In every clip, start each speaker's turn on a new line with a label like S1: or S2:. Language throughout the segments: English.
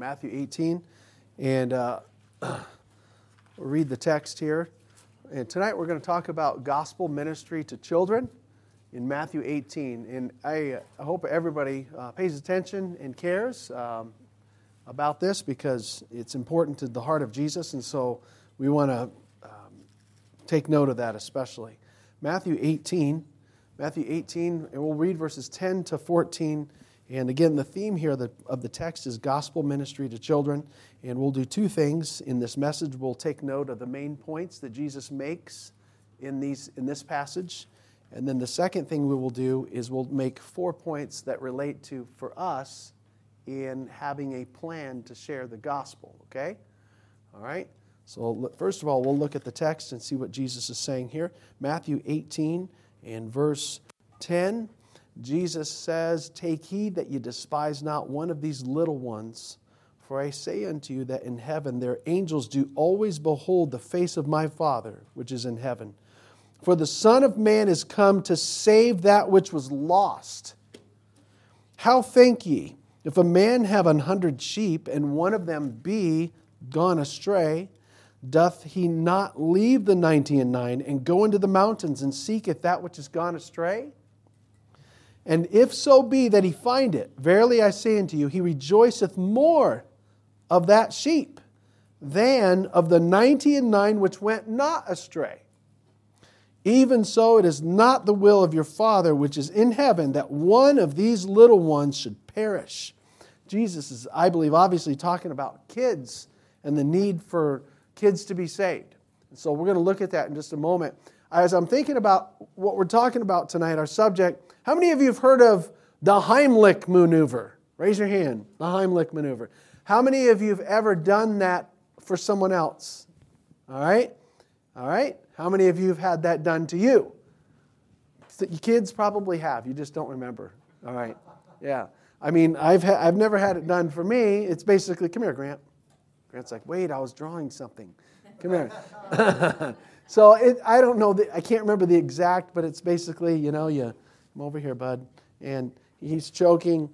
S1: Matthew 18, and uh, we'll read the text here. And tonight we're going to talk about gospel ministry to children in Matthew 18. And I, I hope everybody uh, pays attention and cares um, about this because it's important to the heart of Jesus, and so we want to um, take note of that especially. Matthew 18, Matthew 18, and we'll read verses 10 to 14 and again, the theme here of the, text is gospel ministry to children. And we'll do two things in this message. We'll take note of the main points that Jesus makes in, these, in this passage. And then the second thing we will do is we'll make four points that relate to, for us, in having a plan to share the gospel, okay? All right? So, first of all, we'll look at the text and see what Jesus is saying here. Matthew 18 and verse 10 Jesus says, Take heed that you despise not one of these little ones. For I say unto you that in heaven their angels do always behold the face of my Father which is in heaven. For the Son of Man is come to save that which was lost. How think ye, if a man have an hundred sheep, and one of them be gone astray, doth he not leave the ninety and nine, and go into the mountains, and seeketh that which is gone astray? And if so be that he find it, verily I say unto you, he rejoiceth more of that sheep than of the ninety and nine which went not astray. Even so, it is not the will of your Father which is in heaven that one of these little ones should perish. Jesus is, I believe, obviously talking about kids and the need for kids to be saved. So we're going to look at that in just a moment. As I'm thinking about what we're talking about tonight, our subject, how many of you have heard of the Heimlich maneuver? Raise your hand. The Heimlich maneuver. How many of you have ever done that for someone else? All right? All right? How many of you have had that done to you? You kids probably have. You just don't remember. All right. Yeah. I mean, I've, ha- I've never had it done for me. It's basically, come here, Grant. Grant's like, wait, I was drawing something. Come here. so it, I don't know, the, I can't remember the exact, but it's basically, you know, you Come over here, bud. And he's choking,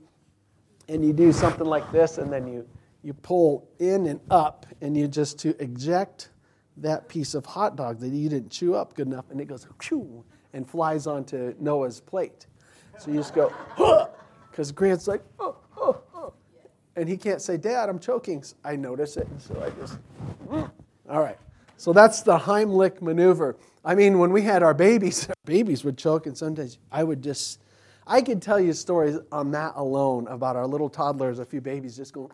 S1: and you do something like this, and then you, you pull in and up, and you just to eject that piece of hot dog that you didn't chew up good enough, and it goes and flies onto Noah's plate. So you just go, because Grant's like, oh, oh, oh. And he can't say, Dad, I'm choking. I notice it, and so I just, all right. So that's the Heimlich maneuver. I mean, when we had our babies, our babies would choke, and sometimes I would just, I could tell you stories on that alone about our little toddlers, a few babies just going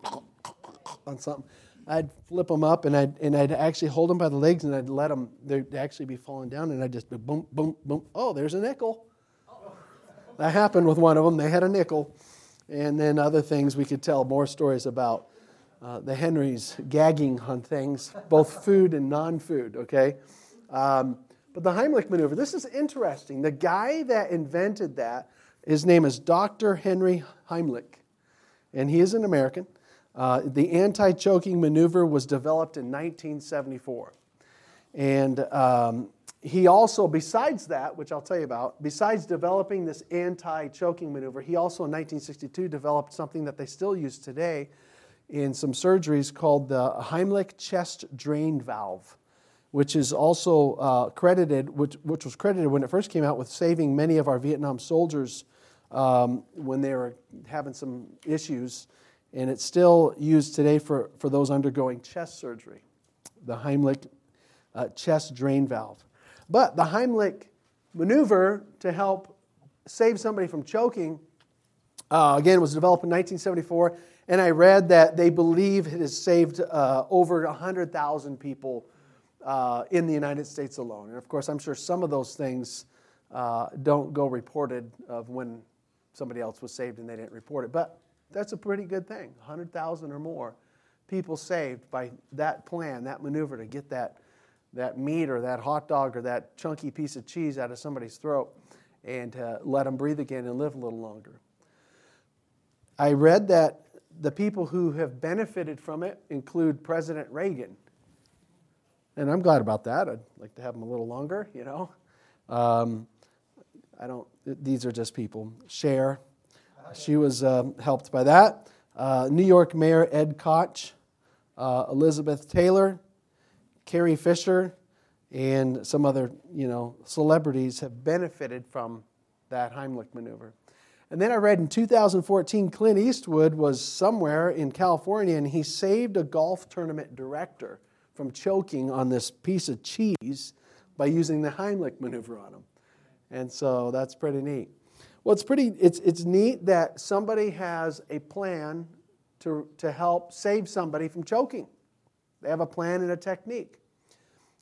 S1: on something. I'd flip them up, and I'd, and I'd actually hold them by the legs, and I'd let them, they'd actually be falling down, and I'd just boom, boom, boom. Oh, there's a nickel. That happened with one of them. They had a nickel. And then other things we could tell more stories about. Uh, the Henrys gagging on things, both food and non food, okay? Um, but the Heimlich maneuver, this is interesting. The guy that invented that, his name is Dr. Henry Heimlich, and he is an American. Uh, the anti choking maneuver was developed in 1974. And um, he also, besides that, which I'll tell you about, besides developing this anti choking maneuver, he also in 1962 developed something that they still use today in some surgeries called the Heimlich chest drain valve which is also uh, credited, which, which was credited when it first came out with saving many of our Vietnam soldiers um, when they were having some issues. And it's still used today for, for those undergoing chest surgery, the Heimlich uh, chest drain valve. But the Heimlich maneuver to help save somebody from choking, uh, again, was developed in 1974. And I read that they believe it has saved uh, over 100,000 people uh, in the United States alone. And of course, I'm sure some of those things uh, don't go reported of when somebody else was saved and they didn't report it. But that's a pretty good thing 100,000 or more people saved by that plan, that maneuver to get that, that meat or that hot dog or that chunky piece of cheese out of somebody's throat and to let them breathe again and live a little longer. I read that the people who have benefited from it include President Reagan. And I'm glad about that. I'd like to have them a little longer, you know. Um, I don't, these are just people. Cher, she was um, helped by that. uh, New York Mayor Ed Koch, uh, Elizabeth Taylor, Carrie Fisher, and some other you know celebrities have benefited from that Heimlich maneuver. And then I read in 2014, Clint Eastwood was somewhere in California and he saved a golf tournament director from choking on this piece of cheese by using the Heimlich maneuver on him. And so that's pretty neat. Well, it's pretty, it's, it's neat that somebody has a plan to, to help save somebody from choking. They have a plan and a technique.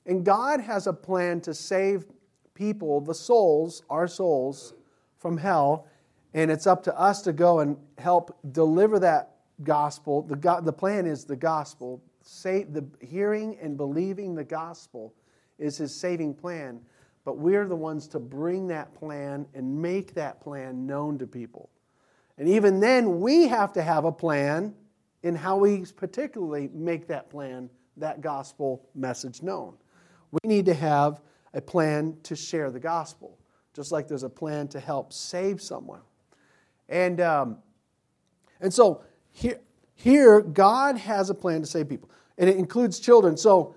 S1: And God has a plan to save people, the souls, our souls, from hell. And it's up to us to go and help deliver that gospel. The, God, the plan is the gospel. Say, the hearing and believing the gospel is his saving plan. But we're the ones to bring that plan and make that plan known to people. And even then, we have to have a plan in how we particularly make that plan, that gospel message known. We need to have a plan to share the gospel, just like there's a plan to help save someone. And, um, and so here, here, God has a plan to save people, and it includes children. So,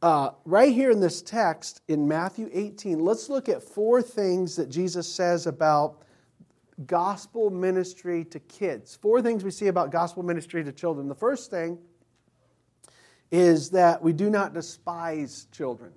S1: uh, right here in this text in Matthew 18, let's look at four things that Jesus says about gospel ministry to kids. Four things we see about gospel ministry to children. The first thing is that we do not despise children.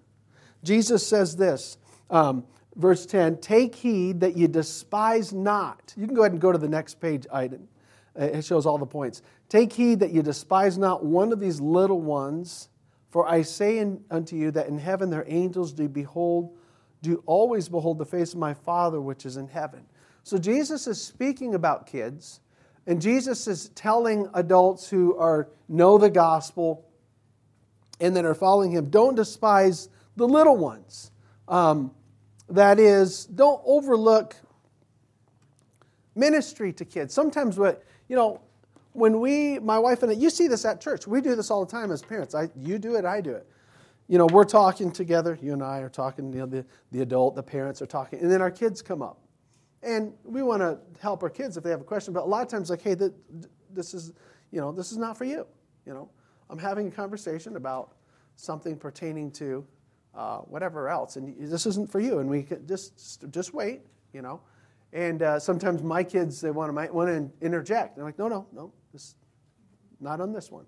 S1: Jesus says this, um, verse 10 Take heed that you despise not. You can go ahead and go to the next page item. It shows all the points. Take heed that you despise not one of these little ones, for I say unto you that in heaven their angels do behold, do always behold the face of my Father which is in heaven. So Jesus is speaking about kids, and Jesus is telling adults who are know the gospel and that are following him, don't despise the little ones. Um, that is, don't overlook ministry to kids. Sometimes what, you know, when we, my wife and I, you see this at church. We do this all the time as parents. I, you do it, I do it. You know, we're talking together. You and I are talking, you know, the, the adult, the parents are talking, and then our kids come up. And we want to help our kids if they have a question, but a lot of times, like, hey, this is, you know, this is not for you. You know, I'm having a conversation about something pertaining to uh, whatever else, and this isn't for you. And we just just wait, you know. And uh, sometimes my kids they want to might want to interject. They're like, no, no, no, this not on this one.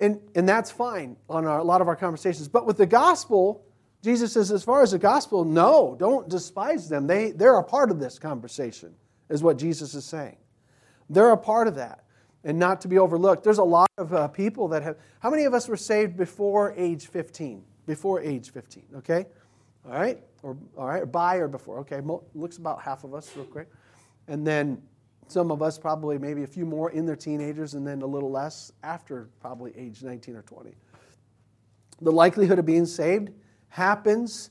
S1: And and that's fine on our, a lot of our conversations. But with the gospel, Jesus says, as far as the gospel, no, don't despise them. They they're a part of this conversation, is what Jesus is saying. They're a part of that and not to be overlooked. There's a lot of uh, people that have. How many of us were saved before age 15? Before age 15, okay? All right? Or, all right, or by or before, okay? Looks about half of us, real quick. And then some of us, probably maybe a few more in their teenagers, and then a little less after probably age 19 or 20. The likelihood of being saved happens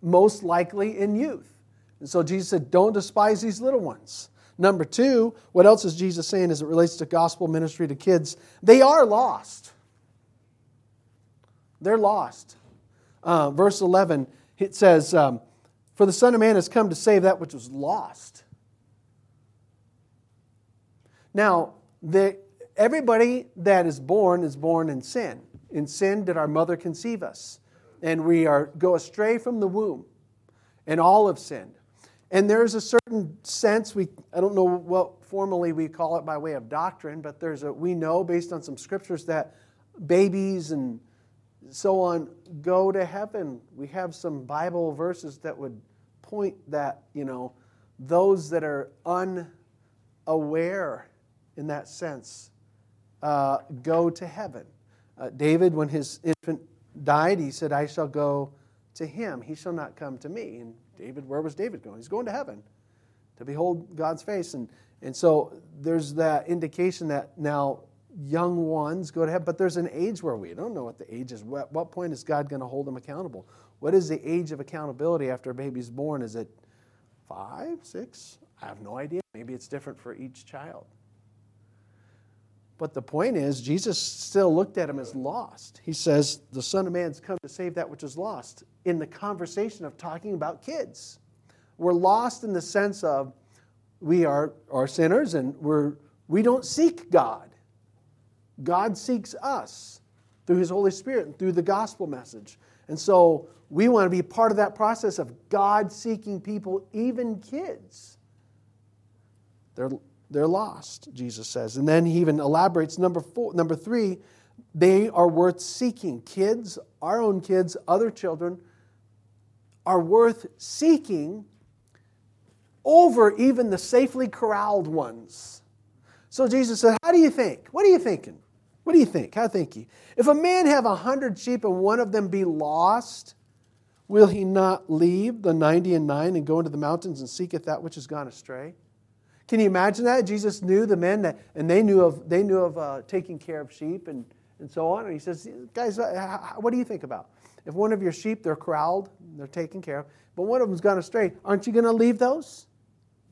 S1: most likely in youth. And so Jesus said, Don't despise these little ones. Number two, what else is Jesus saying as it relates to gospel ministry to kids? They are lost. They're lost. Uh, verse 11, it says, um, For the Son of Man has come to save that which was lost. Now, the, everybody that is born is born in sin. In sin did our mother conceive us. And we are, go astray from the womb. And all have sinned. And there's a certain sense, we, I don't know what formally we call it by way of doctrine, but there's a, we know based on some scriptures that babies and so on go to heaven. We have some Bible verses that would point that, you know, those that are unaware in that sense uh, go to heaven. Uh, David, when his infant died, he said, I shall go to him. He shall not come to me. And David, where was David going? He's going to heaven to behold God's face. And, and so there's that indication that now young ones go to heaven, but there's an age where we don't know what the age is. At what point is God going to hold them accountable? What is the age of accountability after a baby's born? Is it five, six? I have no idea. Maybe it's different for each child. But the point is, Jesus still looked at him as lost. He says, The Son of Man's come to save that which is lost in the conversation of talking about kids. We're lost in the sense of we are, are sinners and we're We don't seek God. God seeks us through His Holy Spirit and through the gospel message. And so we want to be part of that process of God seeking people, even kids. They're, they're lost, Jesus says. And then he even elaborates number four, number three, they are worth seeking. Kids, our own kids, other children, are worth seeking over even the safely corralled ones. So Jesus said, How do you think? What are you thinking? What do you think? How think ye? If a man have a hundred sheep and one of them be lost, will he not leave the ninety and nine and go into the mountains and seeketh that which has gone astray? Can you imagine that? Jesus knew the men that, and they knew of, they knew of uh, taking care of sheep and, and so on. And he says, Guys, uh, what do you think about? If one of your sheep, they're corralled, they're taken care of, but one of them's gone astray, aren't you going to leave those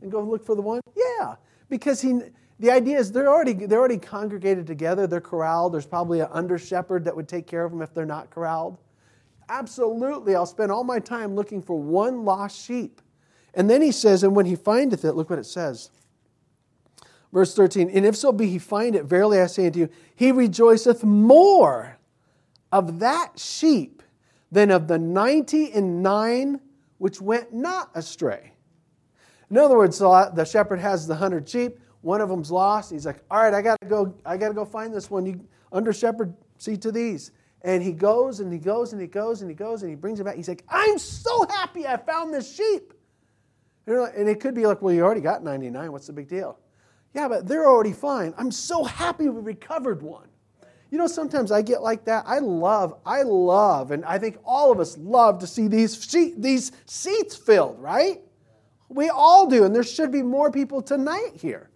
S1: and go look for the one? Yeah, because he, the idea is they're already, they're already congregated together, they're corralled. There's probably an under shepherd that would take care of them if they're not corralled. Absolutely, I'll spend all my time looking for one lost sheep. And then he says, and when he findeth it, look what it says. Verse 13, and if so be he find it, verily I say unto you, he rejoiceth more of that sheep than of the ninety and nine which went not astray. In other words, the shepherd has the hundred sheep, one of them's lost. He's like, all right, I gotta go, I gotta go find this one. You under shepherd, see to these. And he goes and he goes and he goes and he goes and he brings it back. He's like, I'm so happy I found this sheep. And it could be like, well, you already got 99. What's the big deal? Yeah, but they're already fine. I'm so happy we recovered one. You know, sometimes I get like that. I love, I love, and I think all of us love to see these, these seats filled, right? We all do, and there should be more people tonight here.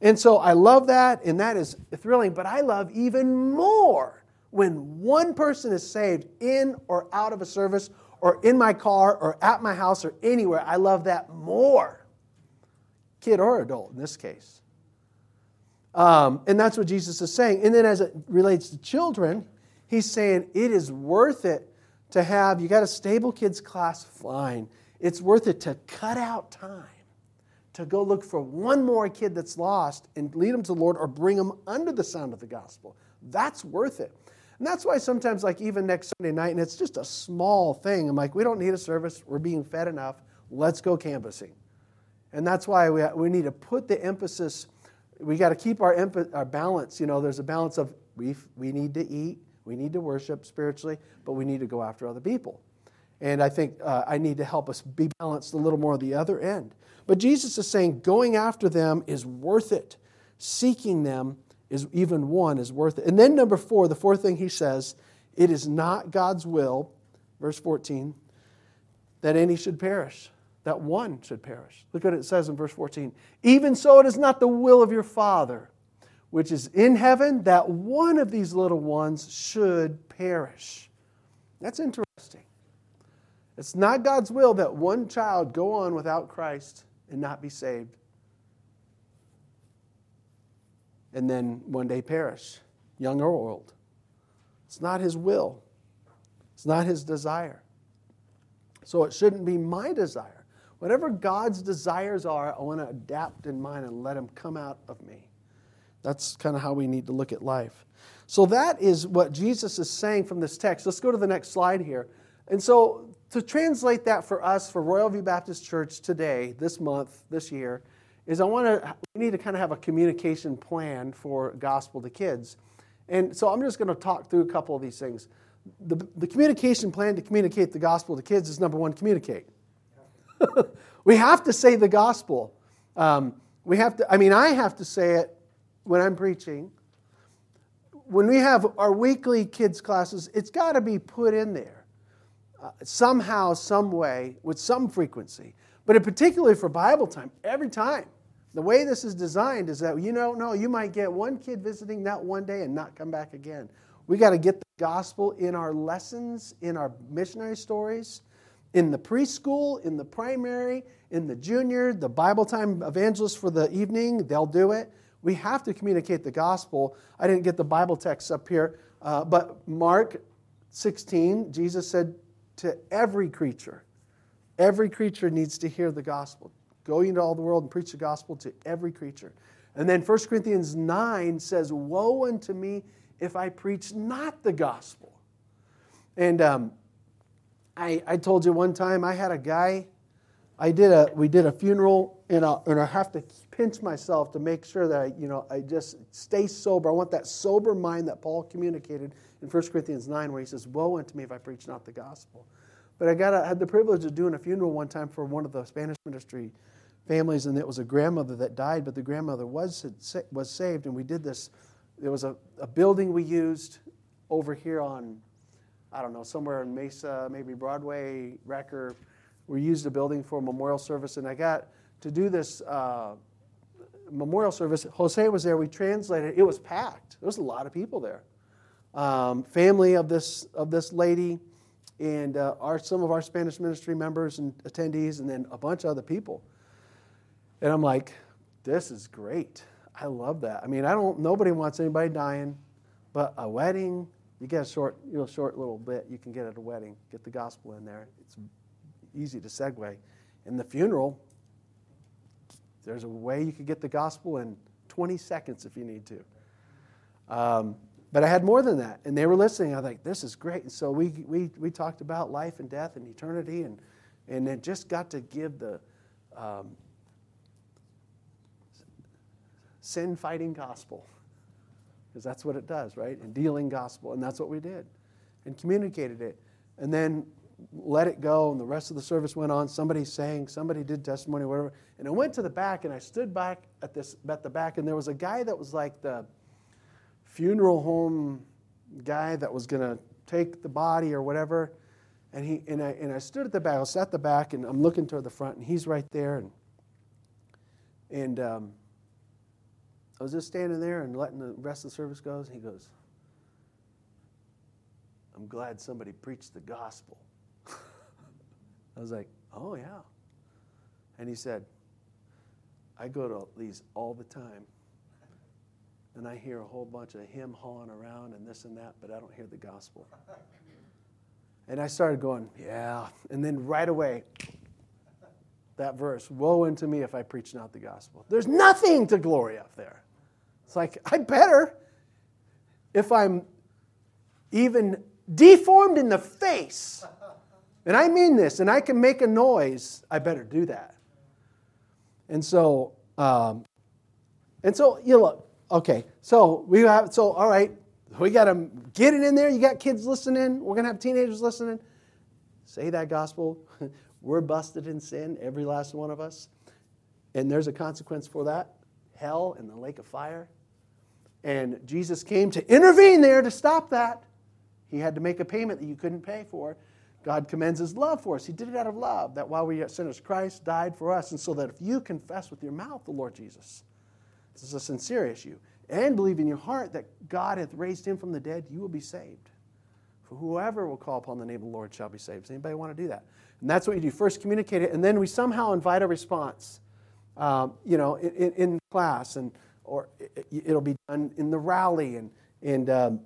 S1: And so I love that, and that is thrilling, but I love even more when one person is saved in or out of a service, or in my car, or at my house, or anywhere. I love that more. Kid or adult in this case. Um, and that's what Jesus is saying. And then as it relates to children, he's saying it is worth it to have, you got a stable kids class, fine. It's worth it to cut out time to go look for one more kid that's lost and lead them to the Lord or bring them under the sound of the gospel. That's worth it. And that's why sometimes, like even next Sunday night, and it's just a small thing, I'm like, we don't need a service. We're being fed enough. Let's go canvassing. And that's why we, we need to put the emphasis we got to keep our, our balance. You know, there's a balance of we, we need to eat, we need to worship spiritually, but we need to go after other people. And I think uh, I need to help us be balanced a little more on the other end. But Jesus is saying going after them is worth it. Seeking them is even one is worth it. And then number four, the fourth thing he says, it is not God's will, verse 14, that any should perish that one should perish. Look what it says in verse 14. Even so, it is not the will of your Father, which is in heaven, that one of these little ones should perish. That's interesting. It's not God's will that one child go on without Christ and not be saved, and then one day perish, young or old. It's not His will, it's not His desire. So it shouldn't be my desire Whatever God's desires are, I want to adapt in mine and let them come out of me. That's kind of how we need to look at life. So that is what Jesus is saying from this text. Let's go to the next slide here. And so to translate that for us, for Royal View Baptist Church today, this month, this year, is I want to, we need to kind of have a communication plan for gospel to kids. And so I'm just going to talk through a couple of these things. The, the communication plan to communicate the gospel to kids is number one, communicate. we have to say the gospel. Um, we have to, I mean, I have to say it when I'm preaching. When we have our weekly kids' classes, it's got to be put in there somehow, some way, with some frequency. But particularly for Bible time, every time. The way this is designed is that you don't know, you might get one kid visiting that one day and not come back again. We got to get the gospel in our lessons, in our missionary stories, in the preschool, in the primary, in the junior, the Bible time evangelists for the evening, they'll do it. We have to communicate the gospel. I didn't get the Bible text up here, uh, but Mark 16, Jesus said to every creature, every creature needs to hear the gospel. Go into all the world and preach the gospel to every creature. And then 1 Corinthians 9 says, Woe unto me if I preach not the gospel. And um, I, I told you one time I had a guy, I did a, we did a funeral, and, I, and I have to pinch myself to make sure that I, you know, I just stay sober. I want that sober mind that Paul communicated in 1 Corinthians 9, where he says, Woe unto me if I preach not the gospel. But I got a, had the privilege of doing a funeral one time for one of the Spanish ministry families, and it was a grandmother that died, but the grandmother was, was saved, and we did this. There was a, a building we used over here on, I don't know, somewhere in Mesa, maybe Broadway, Recker. We used a building for a memorial service, and I got to do this uh, memorial service. Jose was there. We translated. It was packed. There was a lot of people there. Um, family of this of this lady, and uh, our some of our Spanish ministry members and attendees, and then a bunch of other people. And I'm like, this is great. I love that. I mean, I don't. Nobody wants anybody dying, but a wedding. You get a short, you know, short little bit you can get at a wedding. Get the gospel in there. It's easy to segue. In the funeral, there's a way you could get the gospel in 20 seconds if you need to. Um, but I had more than that, and they were listening. I was like, "This is great." And so we we we talked about life and death and eternity, and and then just got to give the um, sin fighting gospel because that's what it does, right? And dealing gospel, and that's what we did, and communicated it, and then let it go. And the rest of the service went on. Somebody sang, somebody did testimony, whatever. And I went to the back, and I stood back at this at the back, and there was a guy that was like the funeral home guy that was going to take the body or whatever. And, he, and, I, and I stood at the back, I was at the back, and I'm looking toward the front, and he's right there. And, and um, I was just standing there and letting the rest of the service go. And he goes, I'm glad somebody preached the gospel. I was like, oh, yeah. And he said, I go to these all the time and I hear a whole bunch of him hawing around and this and that, but I don't hear the gospel. And I started going, yeah. And then right away, that verse, woe unto me if I preach not the gospel. There's nothing to glory up there. It's like, I better, if I'm even deformed in the face, and I mean this, and I can make a noise, I better do that. And so, um, and so, you know, look, Okay, so we have, so all right, we got to get it in there. You got kids listening. We're going to have teenagers listening. Say that gospel. We're busted in sin, every last one of us. And there's a consequence for that hell and the lake of fire. And Jesus came to intervene there to stop that. He had to make a payment that you couldn't pay for. God commends his love for us. He did it out of love, that while we were sinners, Christ died for us. And so that if you confess with your mouth the Lord Jesus, this is a sincere issue. And believe in your heart that God hath raised him from the dead, you will be saved. For whoever will call upon the name of the Lord shall be saved. Does anybody want to do that? And that's what you do. First communicate it, and then we somehow invite a response. Um, you know, in, in, class, and or it, will be done in the rally, and and um,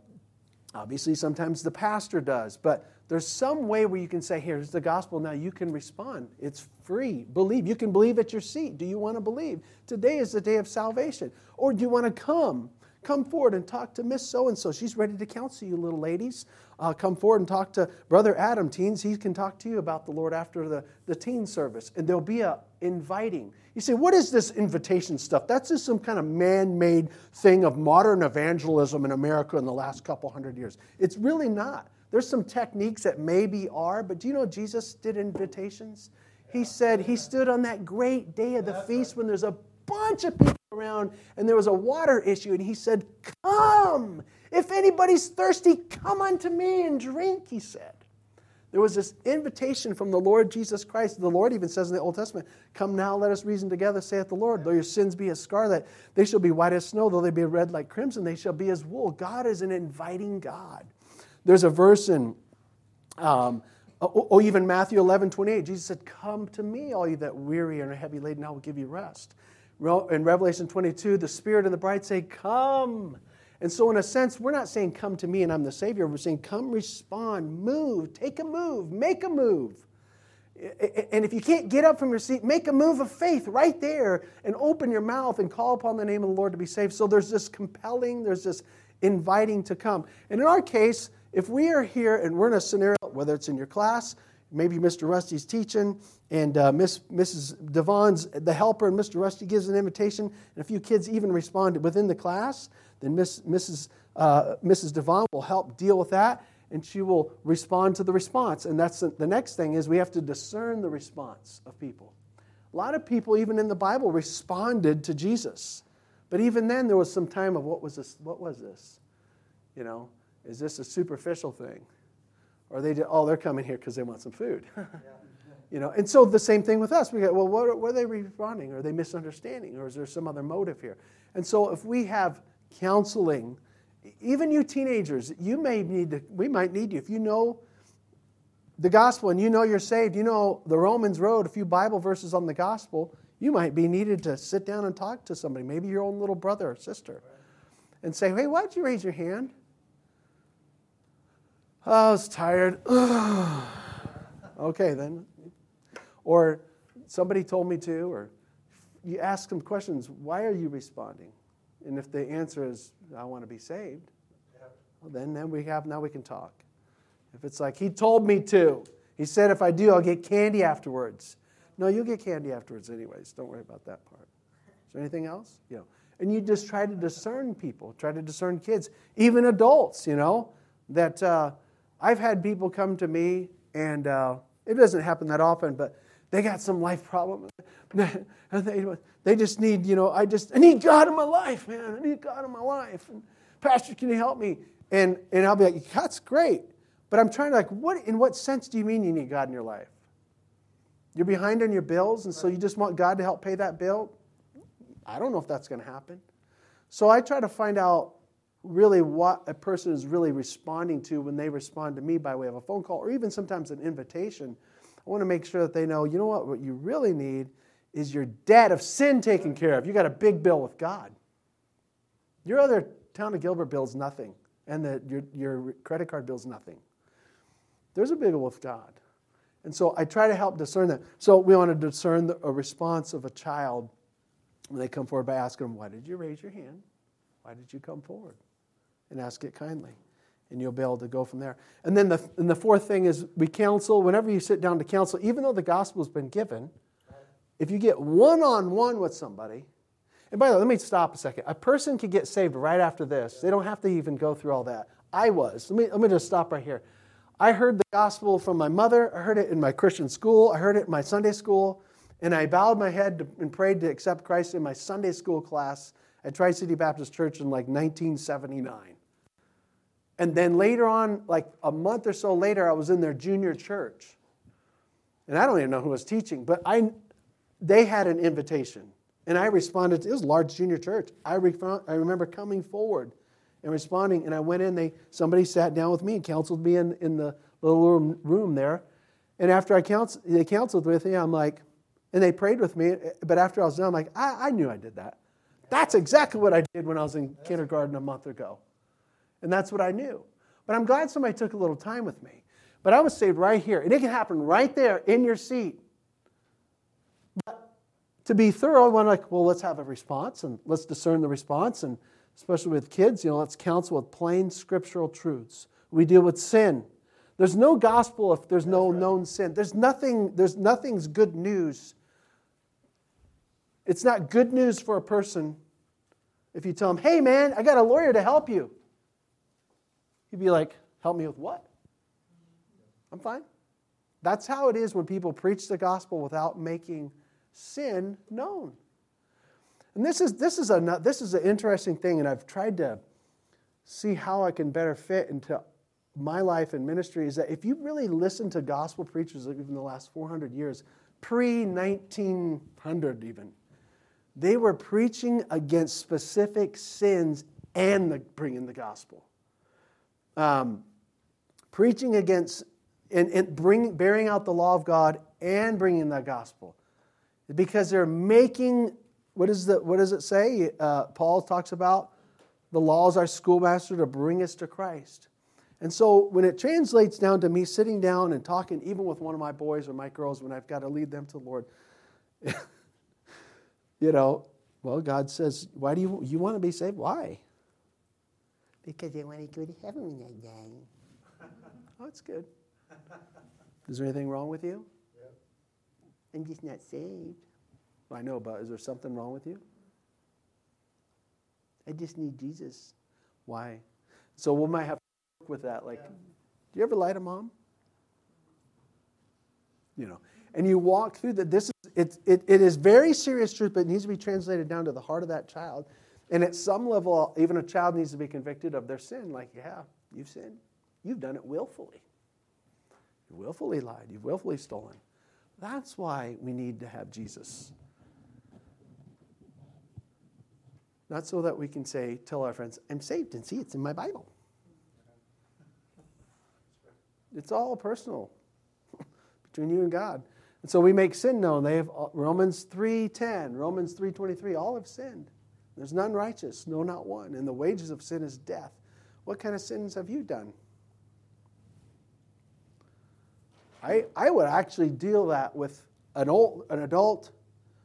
S1: obviously sometimes the pastor does. But there's some way where you can say, here's the gospel. Now you can respond. It's free. Believe. You can believe at your seat. Do you want to believe? Today is the day of salvation. Or do you want to come? Come forward and talk to Miss So and so. She's ready to counsel you, little ladies. Uh, come forward and talk to Brother Adam, teens. He can talk to you about the Lord after the, the teen service. And there'll be a inviting. You say, what is this invitation stuff? That's just some kind of man made thing of modern evangelism in America in the last couple hundred years. It's really not. There's some techniques that maybe are, but do you know Jesus did invitations? He said he stood on that great day of the feast when there's a bunch of people around and there was a water issue, and he said, Come! If anybody's thirsty, come unto me and drink, he said. There was this invitation from the Lord Jesus Christ. The Lord even says in the Old Testament, Come now, let us reason together, saith the Lord. Though your sins be as scarlet, they shall be white as snow. Though they be red like crimson, they shall be as wool. God is an inviting God. There's a verse in, um, or oh, oh, even Matthew 11, 28. Jesus said, Come to me, all you that weary and are heavy laden, I will give you rest. In Revelation 22, the Spirit and the bride say, Come. And so, in a sense, we're not saying, Come to me and I'm the Savior. We're saying, Come, respond, move, take a move, make a move. And if you can't get up from your seat, make a move of faith right there and open your mouth and call upon the name of the Lord to be saved. So there's this compelling, there's this inviting to come. And in our case, if we are here and we're in a scenario, whether it's in your class, maybe Mr. Rusty's teaching, and uh, Miss, Mrs. Devon's the helper, and Mr. Rusty gives an invitation, and a few kids even respond within the class, then Miss, Mrs. Uh, Mrs. Devon will help deal with that and she will respond to the response. And that's the, the next thing is we have to discern the response of people. A lot of people, even in the Bible, responded to Jesus. But even then, there was some time of what was this? What was this? You know, is this a superficial thing? Or they, oh, they're coming here because they want some food. you know, and so the same thing with us. We go, well, what, what are they responding? Are they misunderstanding? Or is there some other motive here? And so if we have counseling even you teenagers, you may need to, we might need you. If you know the gospel and you know you're saved, you know the Romans Road, a few Bible verses on the gospel, you might be needed to sit down and talk to somebody, maybe your own little brother or sister, and say, hey, why'd you raise your hand? Oh, I was tired. okay, then. Or somebody told me to, or you ask them questions, why are you responding? And if the answer is, I want to be saved, well, then, then we have, now we can talk. If it's like, he told me to, he said if I do, I'll get candy afterwards. No, you'll get candy afterwards anyways. Don't worry about that part. Is there anything else? Know, and you just try to discern people, try to discern kids, even adults, you know, that uh, I've had people come to me, and uh, it doesn't happen that often, but they got some life problem. they, they just need, you know, I just, I need God in my life, man. I need God in my life. And Pastor, can you help me? And, and I'll be like, that's great. But I'm trying to like, what, in what sense do you mean you need God in your life? You're behind on your bills, and so you just want God to help pay that bill? I don't know if that's going to happen. So I try to find out really what a person is really responding to when they respond to me by way of a phone call or even sometimes an invitation. I want to make sure that they know, you know what, what you really need is your debt of sin taken care of. You got a big bill with God. Your other town of Gilbert bill is nothing, and the, your, your credit card bill is nothing. There's a big bill with God. And so I try to help discern that. So we want to discern the, a response of a child when they come forward by asking them, Why did you raise your hand? Why did you come forward? And ask it kindly. And you'll be able to go from there. And then the, and the fourth thing is we counsel, whenever you sit down to counsel, even though the gospel has been given, if you get one on one with somebody, and by the way, let me stop a second. A person could get saved right after this. They don't have to even go through all that. I was. Let me, let me just stop right here. I heard the gospel from my mother. I heard it in my Christian school. I heard it in my Sunday school. And I bowed my head to, and prayed to accept Christ in my Sunday school class at Tri City Baptist Church in like 1979. And then later on, like a month or so later, I was in their junior church. And I don't even know who was teaching, but I, they had an invitation. And I responded, to, it was large junior church. I, re- I remember coming forward and responding, and I went in, they, somebody sat down with me and counseled me in, in the little room, room there. And after I counsel, they counseled with me, I'm like, and they prayed with me, but after I was done, I'm like, I, I knew I did that. That's exactly what I did when I was in kindergarten a month ago. And that's what I knew. But I'm glad somebody took a little time with me. But I was saved right here. And it can happen right there in your seat But to be thorough, I want to like, well, let's have a response and let's discern the response. And especially with kids, you know, let's counsel with plain scriptural truths. We deal with sin. There's no gospel if there's no right. known sin. There's nothing, there's nothing's good news. It's not good news for a person if you tell him, hey man, I got a lawyer to help you. He'd be like, help me with what? I'm fine. That's how it is when people preach the gospel without making sin known. And this is, this, is a, this is an interesting thing, and I've tried to see how I can better fit into my life and ministry. Is that if you really listen to gospel preachers even the last 400 years, pre 1900 even, they were preaching against specific sins and the, bringing the gospel. Um, preaching against and, and bring, bearing out the law of God and bringing the gospel because they're making what, is the, what does it say? Uh, Paul talks about the law is our schoolmaster to bring us to Christ. And so when it translates down to me sitting down and talking, even with one of my boys or my girls, when I've got to lead them to the Lord, you know, well, God says, why do you, you want to be saved? Why?
S2: Because I want to go to heaven when I die.
S1: Oh, that's good. Is there anything wrong with you?
S2: I'm just not saved.
S1: I know, but is there something wrong with you?
S2: I just need Jesus.
S1: Why? So we might have to work with that. Like, do you ever lie to mom? You know, and you walk through that. This is it, it, it is very serious truth, but it needs to be translated down to the heart of that child. And at some level, even a child needs to be convicted of their sin. Like, yeah, you've sinned. You've done it willfully. You willfully lied. You've willfully stolen. That's why we need to have Jesus. Not so that we can say, tell our friends, I'm saved and see it's in my Bible. It's all personal between you and God. And so we make sin known. They have uh, Romans 3:10, Romans 3:23, all have sinned. There's none righteous, no not one, and the wages of sin is death. What kind of sins have you done? I, I would actually deal that with an old an adult,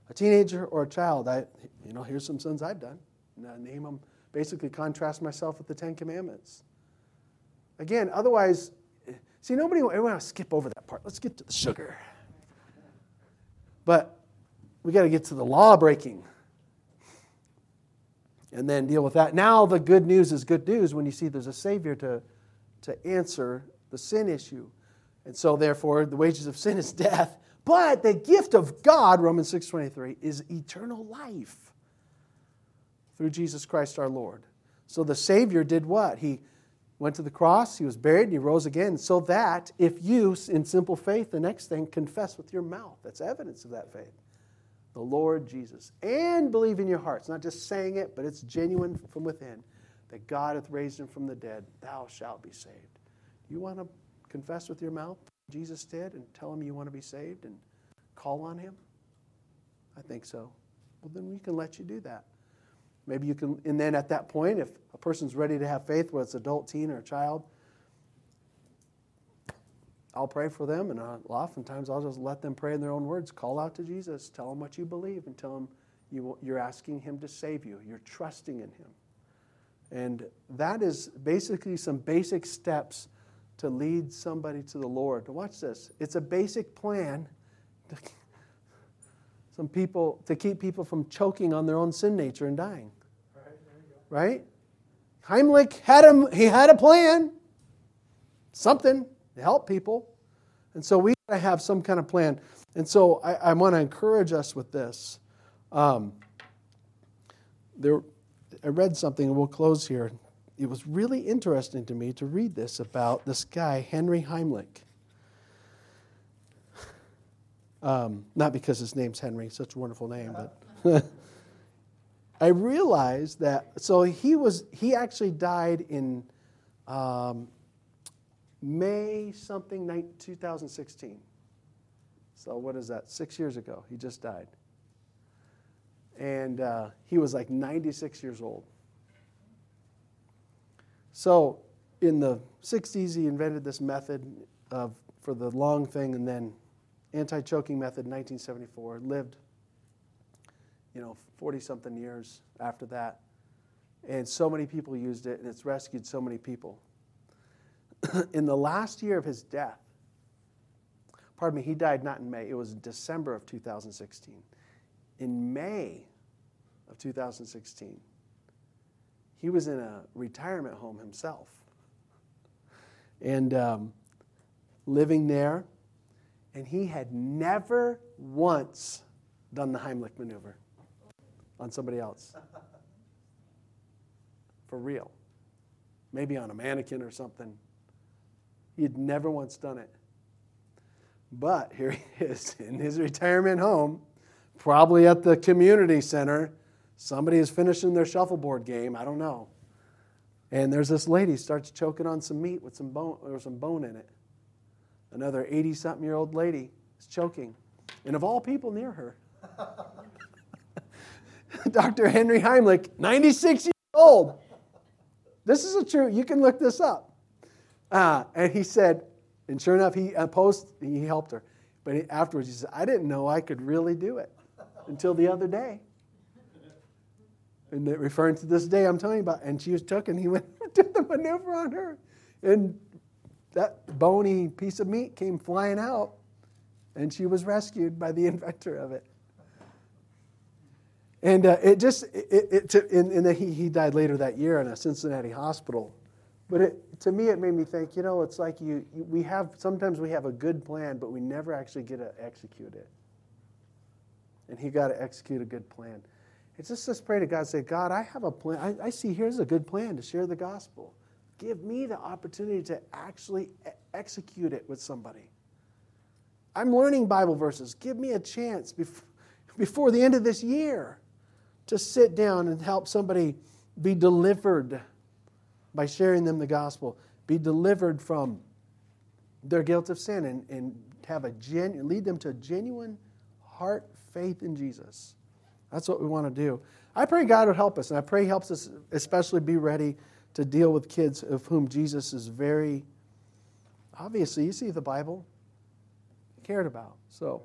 S1: a teenager, or a child. I you know, here's some sins I've done. And I name them, basically contrast myself with the Ten Commandments. Again, otherwise, see, nobody, I want to skip over that part. Let's get to the sugar. But we got to get to the law breaking and then deal with that. Now, the good news is good news when you see there's a Savior to, to answer the sin issue. And so, therefore, the wages of sin is death. But the gift of God, Romans 6.23, is eternal life through Jesus Christ our Lord. So the Savior did what? He went to the cross, he was buried, and he rose again, so that if you, in simple faith, the next thing, confess with your mouth, that's evidence of that faith, the Lord Jesus, and believe in your hearts, not just saying it, but it's genuine from within, that God hath raised him from the dead, thou shalt be saved. You want to confess with your mouth Jesus did and tell him you want to be saved and call on him? I think so. Well, then we can let you do that. Maybe you can, and then at that point, if a person's ready to have faith, whether it's adult, teen, or a child, I'll pray for them, and I'll, oftentimes I'll just let them pray in their own words. Call out to Jesus, tell them what you believe, and tell them you, you're asking Him to save you. You're trusting in Him. And that is basically some basic steps to lead somebody to the Lord. Watch this. It's a basic plan some people to keep people from choking on their own sin nature and dying. Right? right? Heimlich had a, he had a plan, something to help people. And so we got to have some kind of plan. And so I, I want to encourage us with this. Um, there, I read something, and we'll close here. It was really interesting to me to read this about this guy, Henry Heimlich. Um, not because his name's Henry, such a wonderful name, but I realized that. So he was. He actually died in um, May something, 2016. So what is that? Six years ago, he just died, and uh, he was like 96 years old. So in the 60s, he invented this method of for the long thing, and then anti choking method in 1974, lived, you know, 40 something years after that. And so many people used it, and it's rescued so many people. in the last year of his death, pardon me, he died not in May, it was December of 2016. In May of 2016, he was in a retirement home himself. And um, living there, and he had never once done the Heimlich maneuver on somebody else. For real. Maybe on a mannequin or something. He had never once done it. But here he is in his retirement home, probably at the community center. Somebody is finishing their shuffleboard game. I don't know. And there's this lady starts choking on some meat with some bone or some bone in it. Another 80 something year old lady is choking. And of all people near her, Dr. Henry Heimlich, 96 years old. This is a true, you can look this up. Uh, and he said, and sure enough, he opposed, he helped her. But afterwards, he said, I didn't know I could really do it until the other day. And referring to this day I'm telling you about, and she was took and he went did the maneuver on her. And that bony piece of meat came flying out, and she was rescued by the inventor of it. And uh, it just, it, it, to, and, and he, he died later that year in a Cincinnati hospital. But it, to me, it made me think, you know, it's like you, you, we have, sometimes we have a good plan, but we never actually get to execute it. And he got to execute a good plan. It's just let's pray to God, say, God, I have a plan. I, I see here's a good plan to share the gospel. Give me the opportunity to actually execute it with somebody. I'm learning Bible verses. Give me a chance before, before the end of this year to sit down and help somebody be delivered by sharing them the gospel, be delivered from their guilt of sin and, and have a genu- lead them to a genuine heart faith in Jesus. That's what we want to do. I pray God would help us, and I pray He helps us especially be ready to deal with kids of whom Jesus is very obviously, you see the Bible, cared about. So